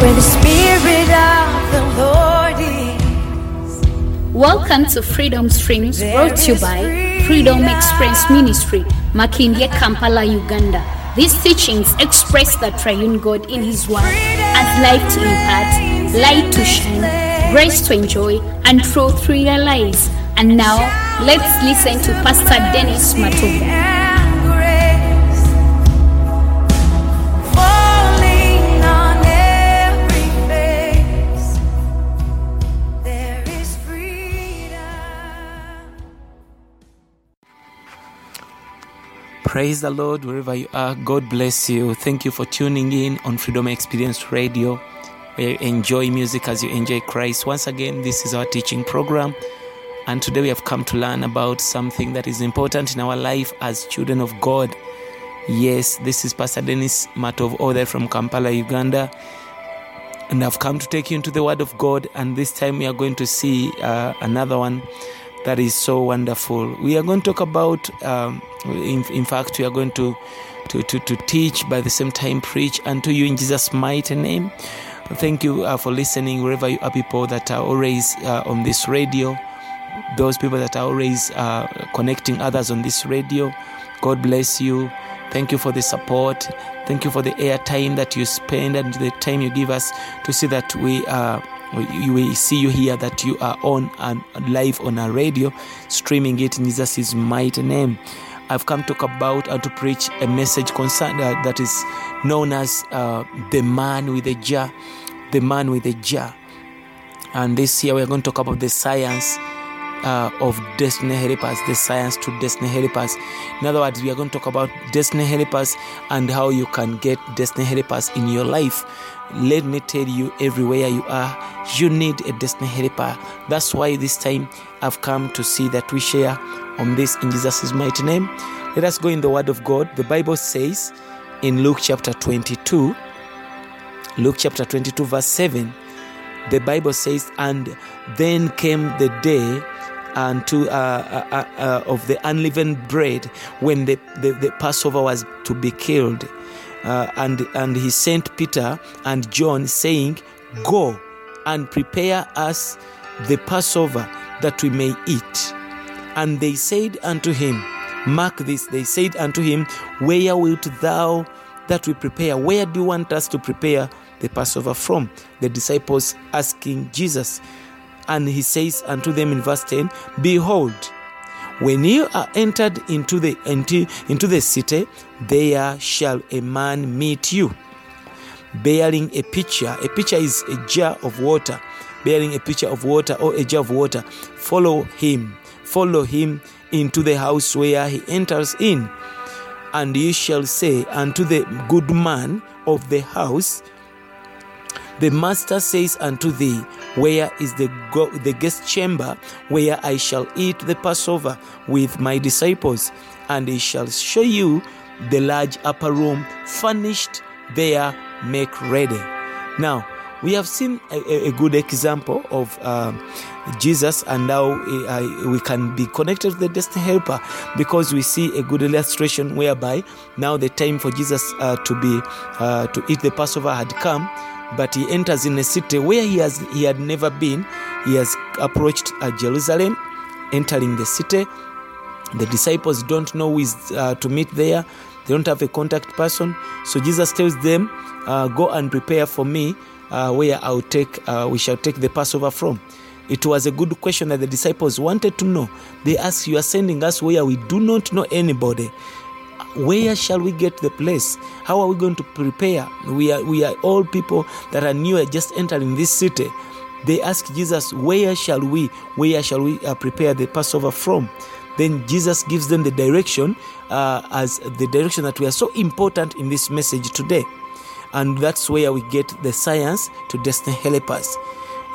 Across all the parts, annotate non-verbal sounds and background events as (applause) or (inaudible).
where the Spirit of the Lord is. Welcome to Freedom Streams brought to you by Freedom Express Ministry, Makindye, Kampala, Uganda. These teachings express the triune God in His Word as life to impart, light to shine, grace to enjoy, and truth to realize. And now, let's listen to Pastor Dennis Matovu. Praise the Lord wherever you are. God bless you. Thank you for tuning in on Freedom Experience Radio, where you enjoy music as you enjoy Christ. Once again, this is our teaching program, and today we have come to learn about something that is important in our life as children of God. Yes, this is Pastor Dennis Matovu, there from Kampala, Uganda. And I've come to take you into the Word of God, and this time we are going to see uh, another one that is so wonderful. We are going to talk about, um, in, in fact, we are going to, to, to, to teach, by the same time, preach unto you in Jesus' mighty name. Thank you uh, for listening wherever you are, people that are always uh, on this radio, those people that are always uh, connecting others on this radio. God bless you. Thank you for the support. Thank you for the airtime that you spend and the time you give us to see that we are. We, see you here that you are on and live on a radio, streaming it in Jesus' mighty name. I've come to talk about and to preach a message concerned uh, that is known as uh, the man with a jar, the man with a jar. And this year we are going to talk about the science uh, of destiny helpers, the science to destiny helpers. In other words, we are going to talk about destiny helpers and how you can get destiny helpers in your life. Let me tell you, everywhere you are, you need a destiny helper. That's why this time I've come to see that we share on this in Jesus' mighty name. Let us go in the Word of God. The Bible says in Luke chapter 22, Luke chapter 22, verse 7, the Bible says, And then came the day unto uh, uh, uh, uh, of the unleavened bread when the, the, the Passover was to be killed. And, and he sent Peter and John, saying, Go and prepare us the Passover that we may eat. And they said unto him, Mark this, they said unto him, Where wilt thou that we prepare? Where do you want us to prepare the Passover from? The disciples asking Jesus. And he says unto them in verse 10, Behold, when you are entered into the into, into the city, there shall a man meet you, bearing a pitcher. A pitcher is a jar of water, bearing a pitcher of water or a jar of water. Follow him, follow him into the house where he enters in. And you shall say unto the good man of the house, the master says unto thee, Where is the, go- the guest chamber where I shall eat the Passover with my disciples? And he shall show you the large upper room furnished there, make ready. Now, we have seen a, a- good example of uh, Jesus and now uh, we can be connected to the destiny helper because we see a good illustration whereby now the time for Jesus uh, to be uh, to eat the Passover had come, but he enters in a city where he has he had never been. He has approached uh, Jerusalem, entering the city. The disciples don't know who is uh, to meet there. They don't have a contact person. So Jesus tells them, uh, "Go and prepare for me uh, where I'll take. Uh, we shall take the Passover from." It was a good question that the disciples wanted to know. They asked, "You are sending us where we do not know anybody. Where shall we get the place? How are we going to prepare? We are we are all people that are new, just entering this city." They ask Jesus, "Where shall we? Where shall we uh, prepare the Passover from?" then Jesus gives them the direction uh, as the direction that we are so important in this message today. And that's where we get the science to destiny helpers.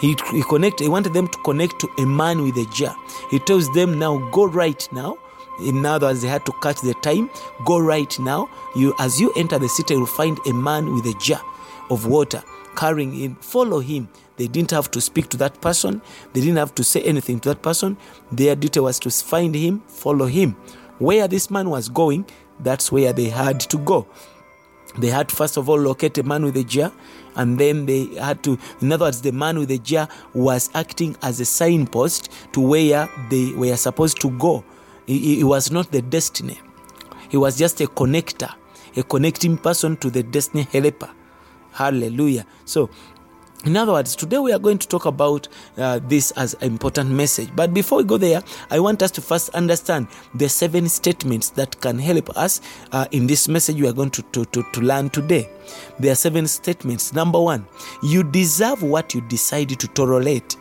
He, he connect, he wanted them to connect to a man with a jar. He tells them now, go right now. In other words, they had to catch the time. Go right now. You, as you enter the city, you'll find a man with a jar of water carrying in. Follow him. They didn't have to speak to that person. They didn't have to say anything to that person. Their duty was to find him, follow him. Where this man was going, that's where they had to go. they had first of all locate a man with a jar and then they had to in other words the man with the jar was acting as a signpost to where they were supposed to go he, he was not the destiny he was just a connector a connecting person to the destiny helper hallelujah so in other words, today we are going to talk about uh, this as an important message. But before we go there, I want us to first understand the seven statements that can help us uh, in this message we are going to, to, to, to learn today. There are seven statements. Number one, you deserve what you decide to tolerate.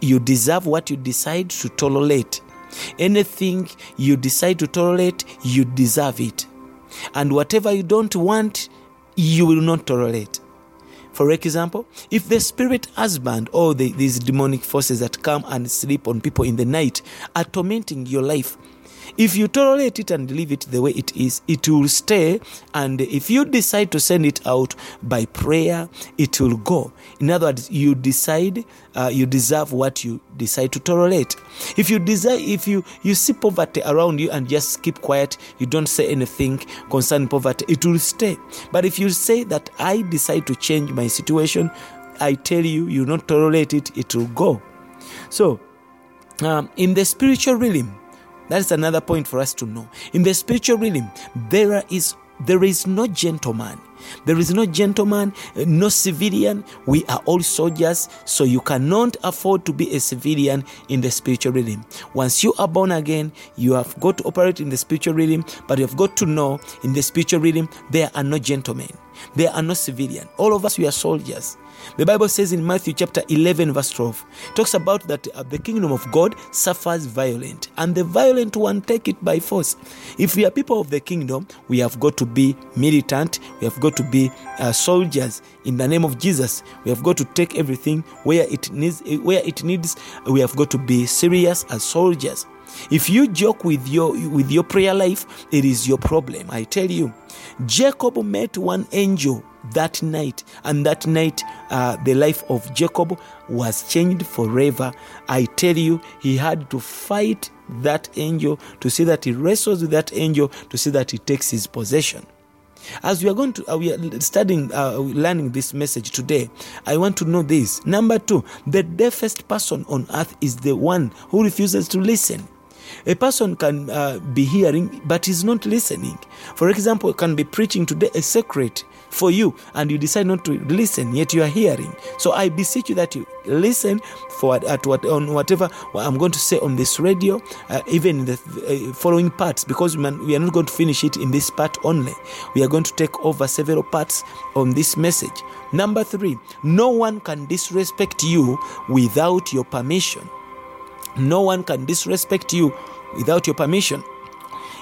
You deserve what you decide to tolerate. Anything you decide to tolerate, you deserve it. And whatever you don't want, you will not tolerate. For example, if the spirit husband or the, these demonic forces that come and sleep on people in the night are tormenting your life, if you tolerate it and leave it the way it is, it will stay. And if you decide to send it out by prayer, it will go. In other words, you decide, uh, you deserve what you decide to tolerate. If you desire, if you you see poverty around you and just keep quiet, you don't say anything concerning poverty, it will stay. But if you say that I decide to change my situation, I tell you, you not tolerate it, it will go. So, um, in the spiritual realm, that is another point for us to know. In the spiritual realm, there is there is no gentleman. There is no gentleman, eh, no civilian. We are all soldiers, so you cannot afford to be a civilian in the spiritual realm. Once you are born again, you have got to operate in the spiritual realm, but you have got to know in the spiritual realm there are no gentlemen, there are no civilian. All of us we are soldiers. The Bible says in Matthew chapter 11, verse 12, talks about that uh, the kingdom of God suffers violent, and the violent one take it by force. If we are people of the kingdom, we have got to be militant, we have got to be uh, soldiers in the name of Jesus. We have got to take everything where it needs, where it needs. We have got to be serious as soldiers. If you joke with your with your prayer life, it is your problem. I tell you. Jacob met one angel that night, and that night uh, the life of Jacob was changed forever. I tell you, he had to fight that angel to see that he wrestles with that angel to see that he takes his possession. As we are going to, uh, we are studying, uh, learning this message today, I want to know this. Number two, the deafest person on earth is the one who refuses to listen. A person can uh, be hearing but is not listening. For example, can be preaching today a secret for you and you decide not to listen, yet you are hearing. So I beseech you that you listen for at what on whatever I'm going to say on this radio, uh, even the uh, following parts, because we are not going to finish it in this part only. We are going to take over several parts on this message. Number three, no one can disrespect you without your permission. No one can disrespect you without your permission.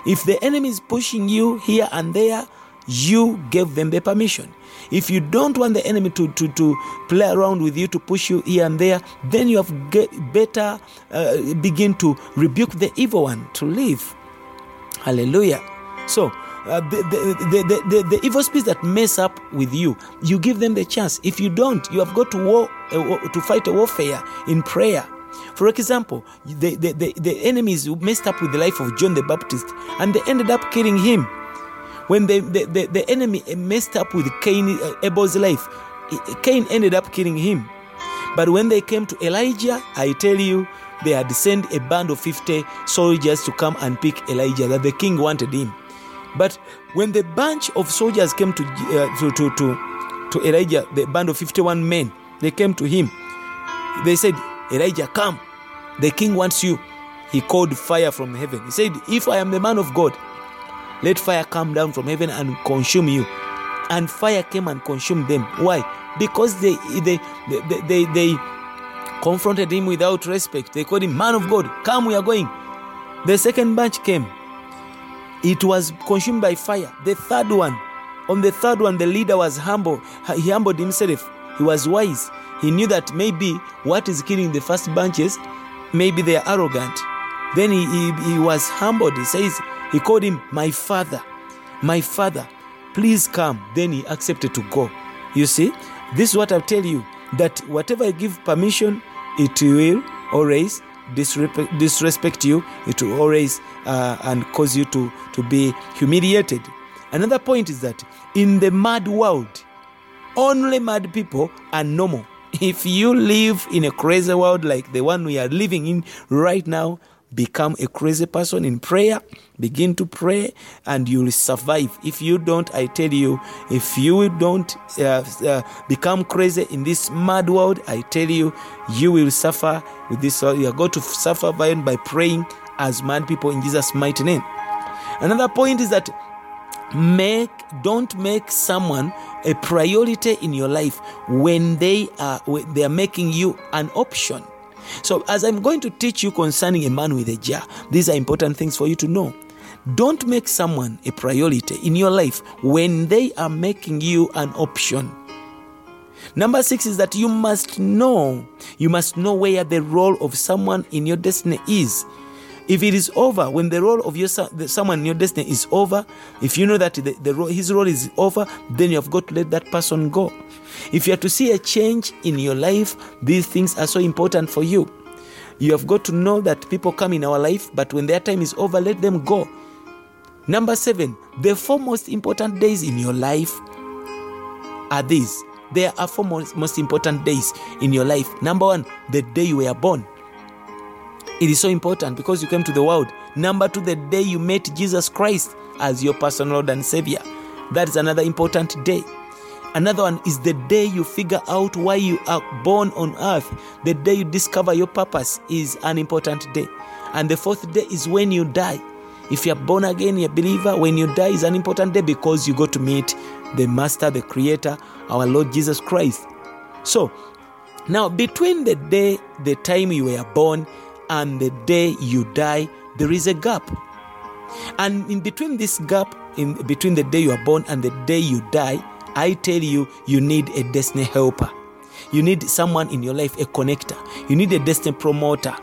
If the enemy is pushing you here and there, you gave them the permission. If you don't want the enemy to, to, to play around with you, to push you here and there, then you have get better uh, begin to rebuke the evil one to leave. Hallelujah. So, uh, the, the, the, the, the evil spirits that mess up with you, you give them the chance. If you don't, you have got to war, uh, to fight a warfare in prayer. For example, the, the, the, the enemies messed up with the life of John the Baptist and they ended up killing him. When the, the, the, the enemy messed up with Cain, uh, Abel's life, Cain ended up killing him. But when they came to Elijah, I tell you, they had sent a band of 50 soldiers to come and pick Elijah, that the king wanted him. But when the bunch of soldiers came to, uh, to, to, to, to Elijah, the band of 51 men, they came to him. They said, Elijah, come. The king wants you. He called fire from heaven. He said, If I am the man of God, let fire come down from heaven and consume you. And fire came and consumed them. Why? Because they they they, they, they confronted him without respect. They called him man of God. Come, we are going. The second batch came. It was consumed by fire. The third one, on the third one, the leader was humble. He humbled himself. He was wise. He knew that maybe what is killing the first bunches, maybe they are arrogant. Then he, he, he was humbled. He says, he called him my father. My father, please come. Then he accepted to go. You see, this is what I tell you that whatever I give permission, it will always disrespect, you. It will always uh, and cause you to, to be humiliated. Another point is that in the mad world, only mad people are normal. (laughs) If you live in a crazy world like the one we are living in right now, become a crazy person in prayer, begin to pray, and you will survive. If you don't, I tell you, if you don't uh, uh, become crazy in this mad world, I tell you, you will suffer with this. You are going to suffer by, by praying as mad people in Jesus' mighty name. Another point is that make don't make someone a priority in your life when they are when they are making you an option so as i'm going to teach you concerning a man with a jar these are important things for you to know. Don't make someone a priority in your life when they are making you an option. Number 6 is that you must know you must know where the role of someone in your destiny is. If it is over, when the role of your someone in your destiny is over, if you know that the, the his role is over, then you have got to let that person go. If you are to see a change in your life, these things are so important for you. You have got to know that people come in our life, but when their time is over, let them go. Number seven, the four most important days in your life are these. There are four most, most important days in your life. Number one, the day you were born. It is so important because you came to the world. Number two, the day you met Jesus Christ as your personal Lord and Savior. That is another important day. Another one is the day you figure out why you are born on earth. The day you discover your purpose is an important day. And the fourth day is when you die. If you are born again, you're a believer, when you die is an important day because you go to meet the Master, the Creator, our Lord Jesus Christ. So, now between the day, the time you were born, and the day you die, there is a gap. And in between this gap, in between the day you are born and the day you die, I tell you, you need a destiny helper. You need someone in your life, a connector. You need a destiny promoter.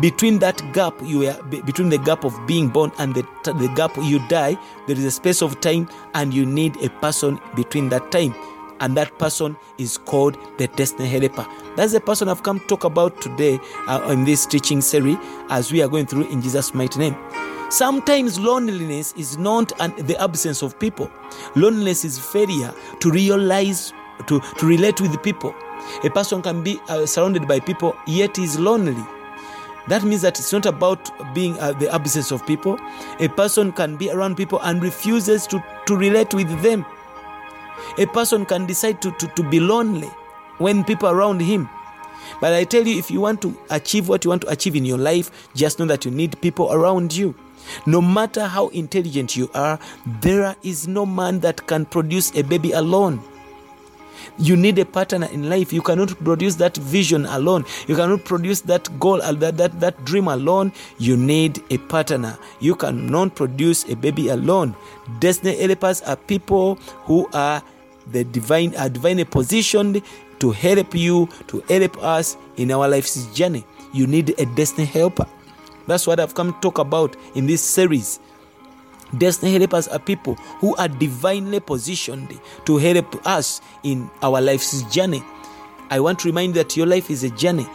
Between that gap, you are between the gap of being born and the, the gap you die, there is a space of time, and you need a person between that time and that person is called the destiny helper. That's the person I've come to talk about today uh, in this teaching series as we are going through in Jesus' mighty name. Sometimes loneliness is not an, the absence of people. Loneliness is failure to realize, to, to relate with people. A person can be uh, surrounded by people, yet is lonely. That means that it's not about being uh, the absence of people. A person can be around people and refuses to, to relate with them. A person can decide to, to, to be lonely when people around him. But I tell you, if you want to achieve what you want to achieve in your life, just know that you need people around you. No matter how intelligent you are, there is no man that can produce a baby alone. You need a partner in life. You cannot produce that vision alone. You cannot produce that goal, uh, that, that, that dream alone. You need a partner. You cannot produce a baby alone. Destiny helpers are people who are the divine are divinely positioned to help you, to help us in our life's journey. You need a destiny helper. That's what I've come to talk about in this series. Destiny helpers are people who are divinely positioned to help us in our life's journey. I want to remind you that your life is a journey,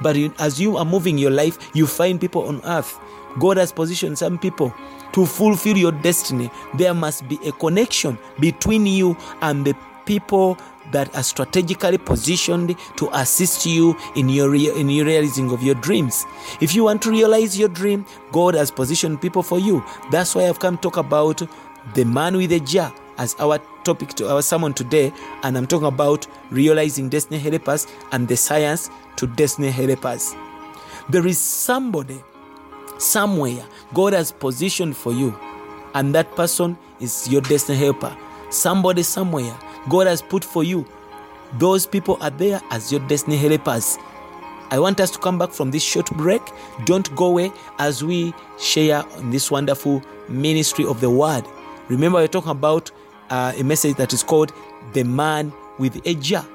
but as you are moving your life, you find people on earth. God has positioned some people to fulfill your destiny. There must be a connection between you and the people that are strategically positioned to assist you in your in your realizing of your dreams. If you want to realize your dream, God has positioned people for you. That's why I've come to talk about the man with a jar as our topic to our sermon today, and I'm talking about realizing destiny helpers and the science to destiny helpers. There is somebody somewhere God has positioned for you, and that person is your destiny helper. Somebody somewhere God has put for you. Those people are there as your destiny helpers. I want us to come back from this short break. Don't go away as we share this wonderful ministry of the word. Remember, we're talking about uh, a message that is called The Man with a Jar.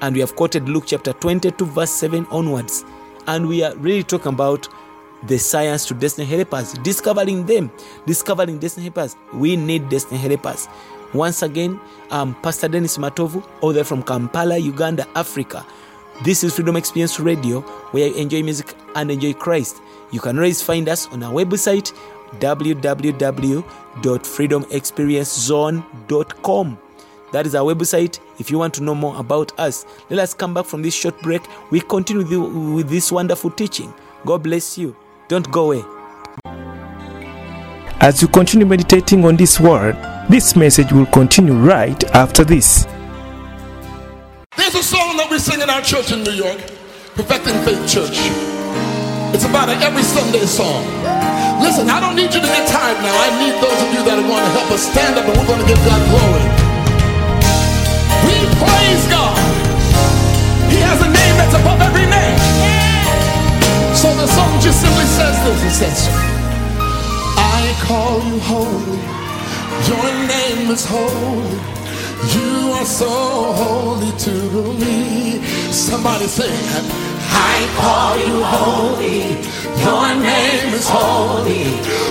And we have quoted Luke chapter 22, verse 7 onwards. And we are really talking about the science to destiny helpers, discovering them, discovering destiny helpers. We need destiny helpers. Once again, I'm Pastor Dennis Matovu, all the way from Kampala, Uganda, Africa. This is Freedom Experience Radio, where you enjoy music and enjoy Christ. You can always find us on our website www.freedomexperiencezone.com. That is our website if you want to know more about us. Let us come back from this short break. We continue with, you, with this wonderful teaching. God bless you. Don't go away. As you continue meditating on this word, this message will continue right after this. There's a song that we sing in our church in New York, Perfecting Faith Church. It's about an every Sunday song. Listen, I don't need you to get tired now. I need those of you that want to help us stand up and we're going to give God glory. We praise God. He has a name that's above every name. So the song just simply says this. It says, I call you holy. Your name is holy. You are so holy to me. Somebody say, I call you holy. Your name is holy.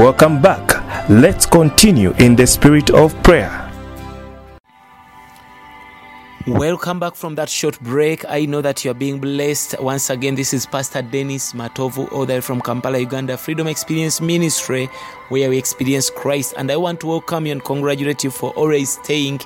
Welcome back. Let's continue in the spirit of prayer. Welcome back from that short break. I know that you are being blessed. Once again, this is Pastor Dennis Matovu, the from Kampala, Uganda, Freedom Experience Ministry, where we experience Christ. And I want to welcome you and congratulate you for always staying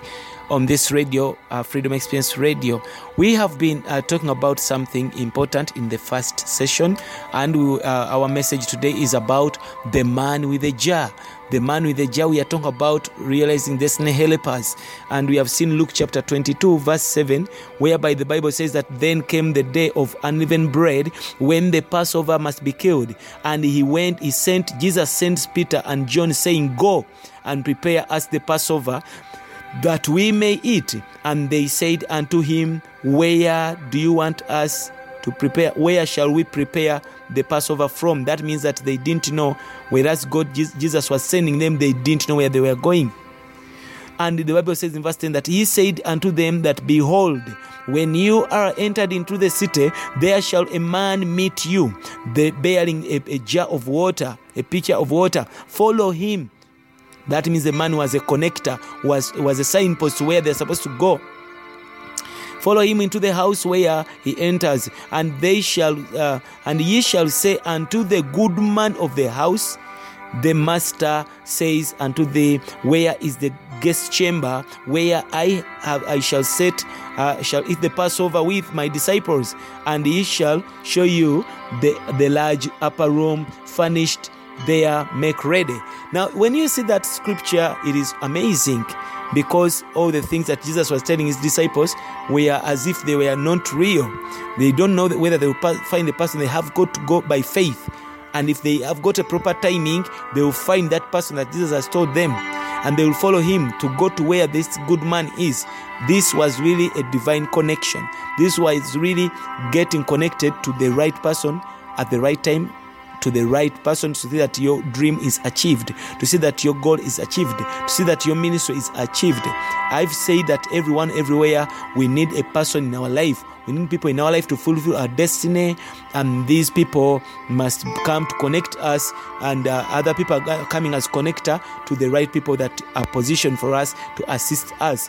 on this radio, uh, Freedom Experience Radio. We have been uh, talking about something important in the first session, and we, uh, our message today is about the man with the jar. The man with the jar, we are talking about realizing destiny helpers. And we have seen Luke chapter 22, verse 7, whereby the Bible says that then came the day of unleavened bread when the Passover must be killed. And he went, he sent, Jesus sent Peter and John, saying, Go and prepare us the Passover that we may eat. And they said unto him, Where do you want us to prepare? Where shall we prepare the Passover from? That means that they didn't know, whereas God, Jesus was sending them, they didn't know where they were going. And the Bible says in verse 10 that he said unto them that behold, when you are entered into the city, there shall a man meet you, the, bearing a, a jar of water, a pitcher of water. Follow him. That means the man was a connector, was, was a signpost where they're supposed to go. Follow him into the house where he enters, and they shall, uh, and ye shall say unto the good man of the house, the master says unto thee, Where is the guest chamber where I have I shall sit, uh, shall eat the Passover with my disciples, and he shall show you the the large upper room furnished there make ready. Now, when you see that scripture, it is amazing because all the things that Jesus was telling his disciples were as if they were not real. They don't know whether they will find the person. They have got to go by faith. And if they have got a proper timing, they will find that person that Jesus has told them. And they will follow him to go to where this good man is. This was really a divine connection. This was really getting connected to the right person at the right time to the right person to see that your dream is achieved, to see that your goal is achieved, to see that your ministry is achieved. I've said that everyone, everywhere, we need a person in our life. We need people in our life to fulfill our destiny, and these people must come to connect us, and uh, other people are coming as connector to the right people that are positioned for us to assist us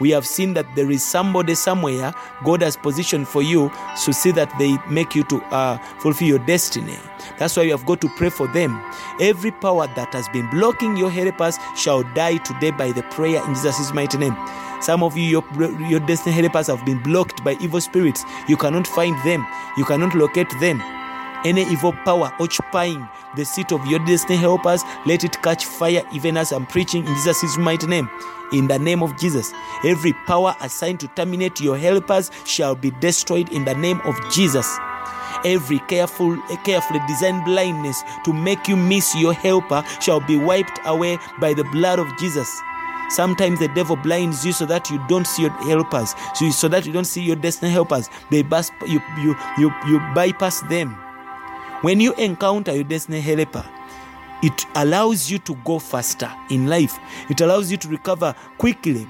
we have seen that there is somebody somewhere God has positioned for you to see that they make you to uh, fulfill your destiny. That's why you have got to pray for them. Every power that has been blocking your helpers shall die today by the prayer in Jesus' mighty name. Some of you, your, your destiny helpers have been blocked by evil spirits. You cannot find them, you cannot locate them. Any evil power occupying the seat of your destiny helpers, let it catch fire even as I'm preaching in Jesus' mighty name. In the name of Jesus, every power assigned to terminate your helpers shall be destroyed in the name of Jesus. Every careful, carefully designed blindness to make you miss your helper shall be wiped away by the blood of Jesus. Sometimes the devil blinds you so that you don't see your helpers, so, so that you don't see your destiny helpers. They bus, you, you, you, you bypass them. When you encounter your destiny helper, it allows you to go faster in life. It allows you to recover quickly.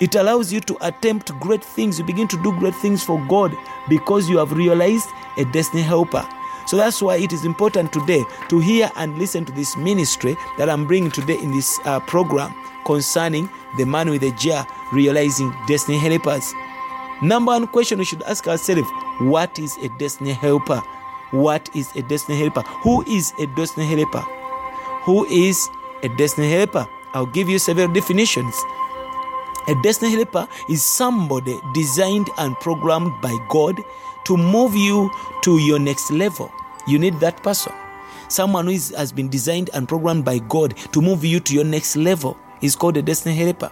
It allows you to attempt great things. You begin to do great things for God because you have realized a destiny helper. So that's why it is important today to hear and listen to this ministry that I'm bringing today in this uh, program concerning the man with the jar realizing destiny helpers. Number one question we should ask ourselves what is a destiny helper? What is a destiny helper? Who is a destiny helper? Who is a destiny helper? I'll give you several definitions. A destiny helper is somebody designed and programmed by God to move you to your next level. You need that person. Someone who is, has been designed and programmed by God to move you to your next level is called a destiny helper.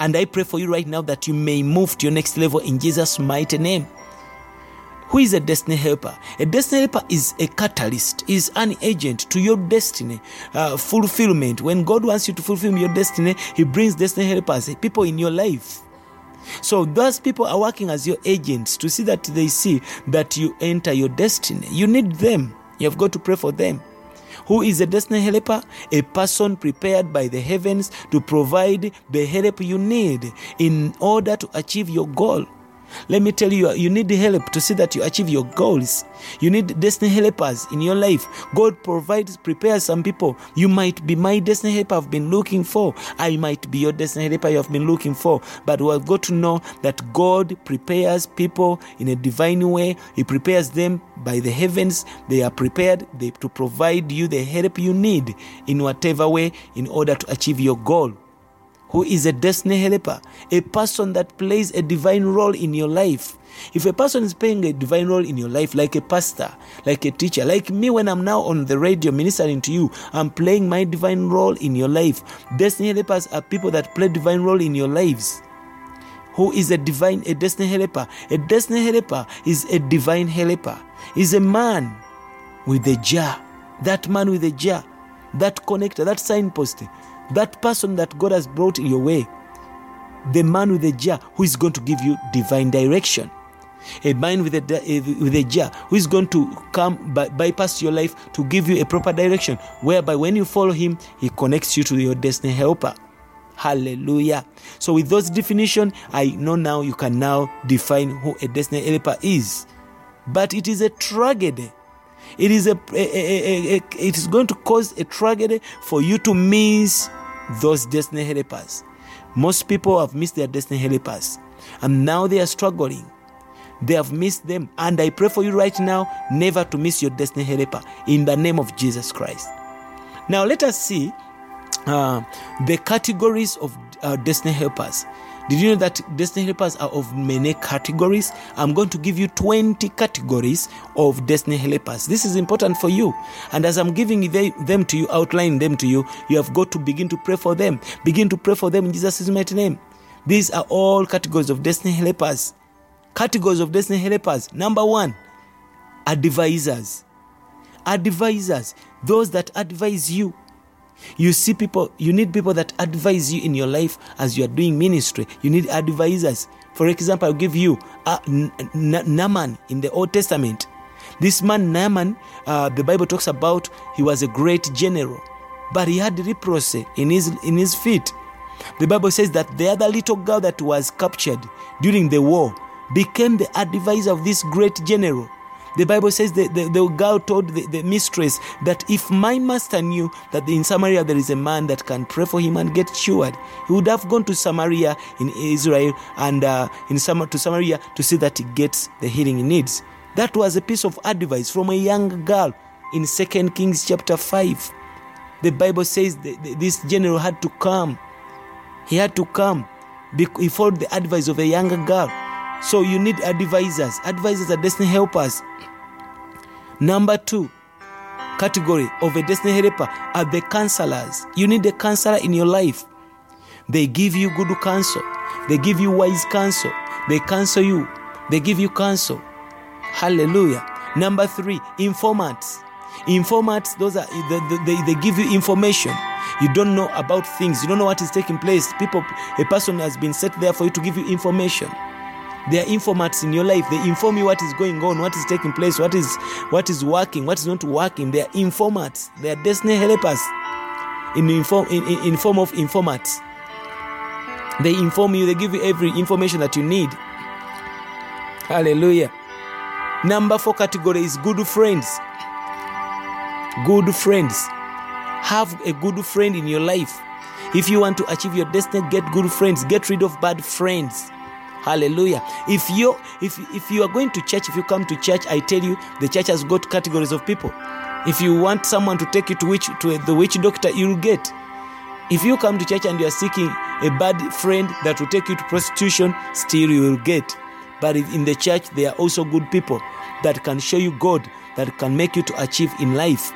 And I pray for you right now that you may move to your next level in Jesus' mighty name. Who is a destiny helper? A destiny helper is a catalyst, is an agent to your destiny uh, fulfillment. When God wants you to fulfill your destiny, He brings destiny helpers, people in your life. So those people are working as your agents to see that they see that you enter your destiny. You need them. You have got to pray for them. Who is a destiny helper? A person prepared by the heavens to provide the help you need in order to achieve your goal. Let me tell you, you need help to see that you achieve your goals. You need destiny helpers in your life. God provides, prepares some people. You might be my destiny helper I've been looking for. I might be your destiny helper you have been looking for. But we've got to know that God prepares people in a divine way. He prepares them by the heavens. They are prepared to provide you the help you need in whatever way in order to achieve your goal who is a destiny helper, a person that plays a divine role in your life. If a person is playing a divine role in your life, like a pastor, like a teacher, like me when I'm now on the radio ministering to you, I'm playing my divine role in your life. Destiny helpers are people that play divine role in your lives. Who is a divine, a destiny helper? A destiny helper is a divine helper. Is a man with a jar. That man with a jar, that connector, that signpost, that person that God has brought in your way, the man with a jar who is going to give you divine direction. A man with a, eh, with a jar who is going to come by, bypass your life to give you a proper direction, whereby when you follow him, he connects you to your destiny helper. Hallelujah. So, with those definition, I know now you can now define who a destiny helper is. But it is a tragedy it is a, a, a, a, it is going to cause a tragedy for you to miss those destiny helpers. Most people have missed their destiny helpers, and now they are struggling. They have missed them, and I pray for you right now never to miss your destiny helper in the name of Jesus Christ. Now let us see uh, the categories of uh, destiny helpers. Did you know that destiny helpers are of many categories? I'm going to give you 20 categories of destiny helpers. This is important for you. And as I'm giving them to you, outlining them to you, you have got to begin to pray for them. Begin to pray for them in Jesus' mighty name. These are all categories of destiny helpers. Categories of destiny helpers. Number one, advisors. Advisors, those that advise you you see people, you need people that advise you in your life as you are doing ministry. You need advisors. For example, I'll give you uh, Naaman in the Old Testament. This man, Naaman, uh, the Bible talks about he was a great general, but he had leprosy in his, in his feet. The Bible says that the other little girl that was captured during the war became the advisor of this great general. The Bible says that the, the girl told the, the, mistress that if my master knew that in Samaria there is a man that can pray for him and get cured, he would have gone to Samaria in Israel and uh, in Sam- to Samaria to see that he gets the healing he needs. That was a piece of advice from a young girl in Second Kings chapter 5. The Bible says this general had to come. He had to come. He followed the advice of a younger girl. So you need advisors. Advisors are destiny helpers. Number two category of a destiny helper are the counselors. You need a counselor in your life. They give you good counsel. They give you wise counsel. They counsel you. They give you counsel. Hallelujah. Number three, informants. Informants, those are they, they, they give you information. You don't know about things. You don't know what is taking place. People, a person has been set there for you to give you information. They are informants in your life. They inform you what is going on, what is taking place, what is what is working, what is not working. They are informants. They are destiny helpers in inform in, in, form of informants. They inform you. They give you every information that you need. Hallelujah. Number four category is good friends. Good friends. Have a good friend in your life. If you want to achieve your destiny, get good friends. Get rid of bad friends. Hallelujah. If you if if you are going to church, if you come to church, I tell you the church has got categories of people. If you want someone to take you to which to the witch doctor, you'll get. If you come to church and you are seeking a bad friend that will take you to prostitution, still you will get. But in the church, there are also good people that can show you God, that can make you to achieve in life.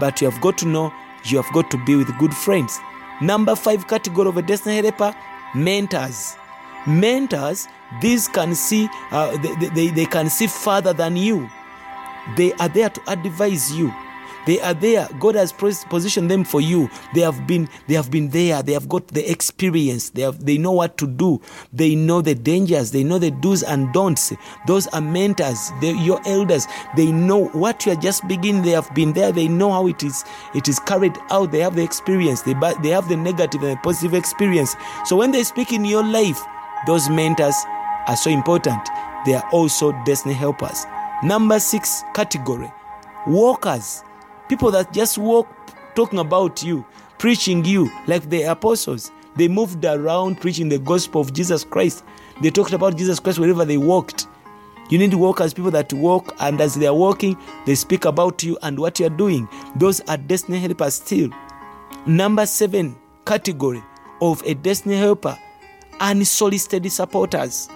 But you have got to know you have got to be with good friends. Number five category of a destiny helper mentors. Mentors these can see uh, they, they, they can see further than you. They are there to advise you. They are there. God has positioned them for you. They have been they have been there. They have got the experience. They have they know what to do. They know the dangers. They know the do's and don'ts. Those are mentors. They, your elders. They know what you are just beginning. They have been there. They know how it is it is carried out. They have the experience. They they have the negative and the positive experience. So when they speak in your life those mentors are so important. They are also destiny helpers. Number six category walkers. People that just walk talking about you preaching you like the apostles. They moved around preaching the gospel of jesus christ. They talked about jesus christ wherever they walked. You need walkers people that walk and as they are walking they speak about you and what you are doing. Those are destiny helpers still. Number seven category of a destiny helper unsolicited supporters.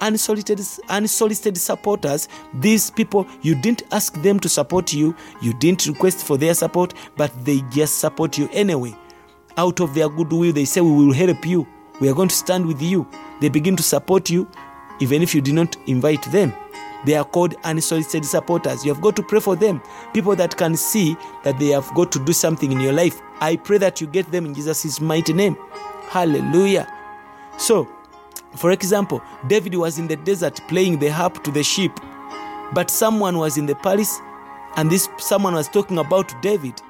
Unsolicited, unsolicited supporters these people you didn't ask them to support you. You didn't request for their support but they just support you anyway. Out of their goodwill they say we will help you. We are going to stand with you. They begin to support you even if you did not invite them. They are called unsolicited supporters. You have got to pray for them. People that can see that they have got to do something in your life i pray that you get them in jesus' mighty name. Hallelujah so for example, David was in the desert playing the harp to the sheep, but someone was in the palace and this someone was talking about David.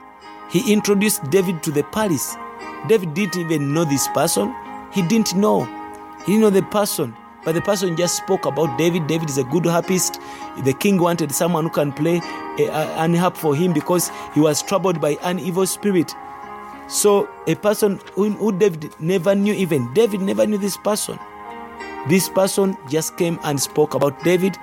He introduced David to the palace. David didn't even know this person. He didn't know. He didn't know the person, but the person just spoke about David. David is a good harpist. The king wanted someone who can play eh, a, an harp for him because he was troubled by an evil spirit. So a person who, who David never knew even David never knew this person. This person just came and spoke about David.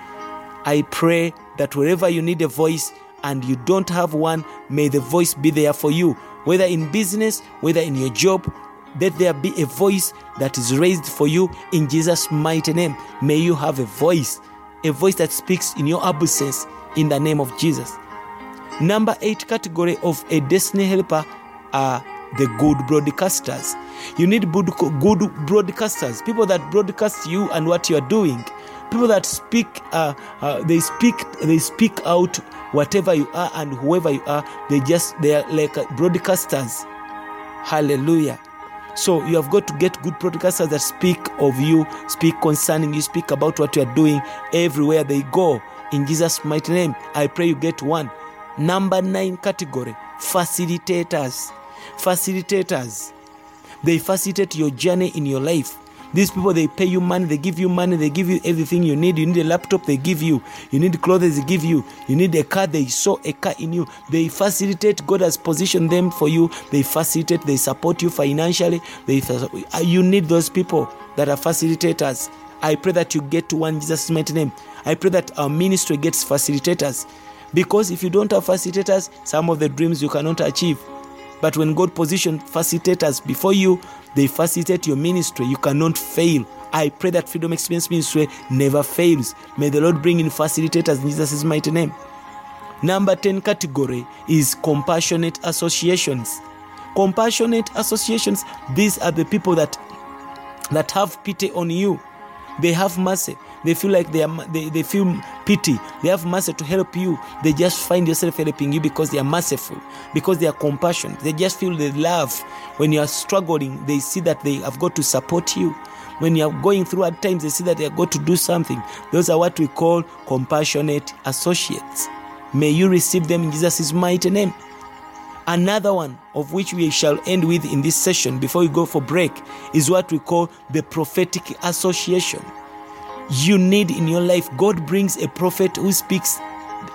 I pray that wherever you need a voice and you don't have one, may the voice be there for you. Whether in business, whether in your job, let there be a voice that is raised for you in Jesus' mighty name. May you have a voice, a voice that speaks in your absence in the name of Jesus. Number eight category of a destiny helper are the good broadcasters. You need good, broadcasters, people that broadcast you and what you are doing. People that speak, uh, uh, they speak, they speak out whatever you are and whoever you are. They just they are like broadcasters. Hallelujah. So you have got to get good broadcasters that speak of you, speak concerning you, speak about what you are doing everywhere they go. In Jesus' mighty name, I pray you get one. Number nine category facilitators. Facilitators. They facilitate your journey in your life. These people they pay you money, they give you money, they give you everything you need. You need a laptop, they give you. You need clothes, they give you. You need a car, they saw a car in you. They facilitate. God has positioned them for you. They facilitate. They support you financially. They uh, you need those people that are facilitators. I pray that you get to one Jesus' mighty name. I pray that our ministry gets facilitators. Because if you don't have facilitators, some of the dreams you cannot achieve. But when God positioned facilitators before you, they facilitate your ministry. You cannot fail. I pray that Freedom Experience Ministry never fails. May the Lord bring in facilitators in Jesus' mighty name. Number 10 category is compassionate associations. Compassionate associations, these are the people that that have pity on you. They have mercy. They feel like they are they, they feel pity. They have mercy to help you. They just find yourself helping you because they are merciful, because they are compassionate. They just feel the love. When you are struggling, they see that they have got to support you. When you are going through hard times, they see that they have got to do something. Those are what we call compassionate associates. May you receive them in Jesus' mighty name. Another one of which we shall end with in this session before we go for break is what we call the prophetic association. You need in your life, God brings a prophet who speaks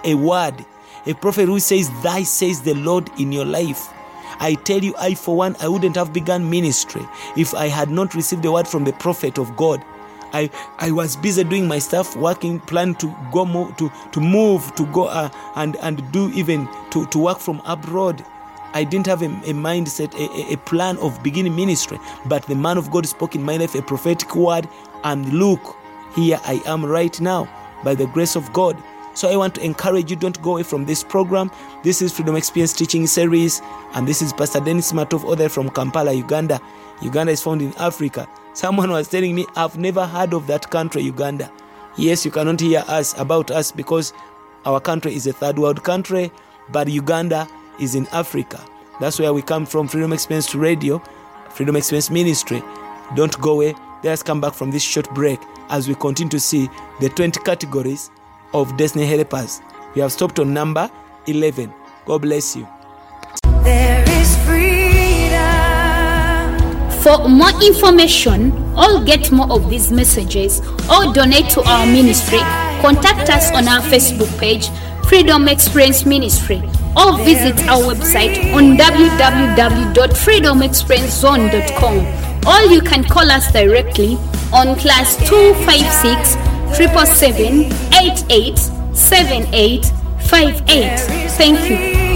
a word, a prophet who says, Thy says the Lord in your life. I tell you, I for one, I wouldn't have begun ministry if I had not received the word from the prophet of God. I, I was busy doing my stuff, working, plan to go move, to, to move, to go uh, and, and do even to, to work from abroad. I didn't have a, a mindset, a, a, plan of beginning ministry, but the man of God spoke in my life a prophetic word, and look, here I am right now by the grace of God. So I want to encourage you don't go away from this program. This is Freedom Experience Teaching Series, and this is Pastor Dennis Matovu, all the from Kampala, Uganda. Uganda is found in Africa. Someone was telling me, I've never heard of that country, Uganda. Yes, you cannot hear us about us because our country is a third world country, but Uganda is in Africa. That's where we come from, Freedom Experience Radio, Freedom Experience Ministry. Don't go away. Let us come back from this short break as we continue to see the 20 categories of destiny helpers. We have stopped on number 11. God bless you. There is freedom. For more information or get more of these messages or donate to our ministry, contact us on our Facebook page, Freedom Experience Ministry, or visit our website on www.freedomexperiencezone.com. Or you can call us directly on plus 256 777 88 78 58. Thank you.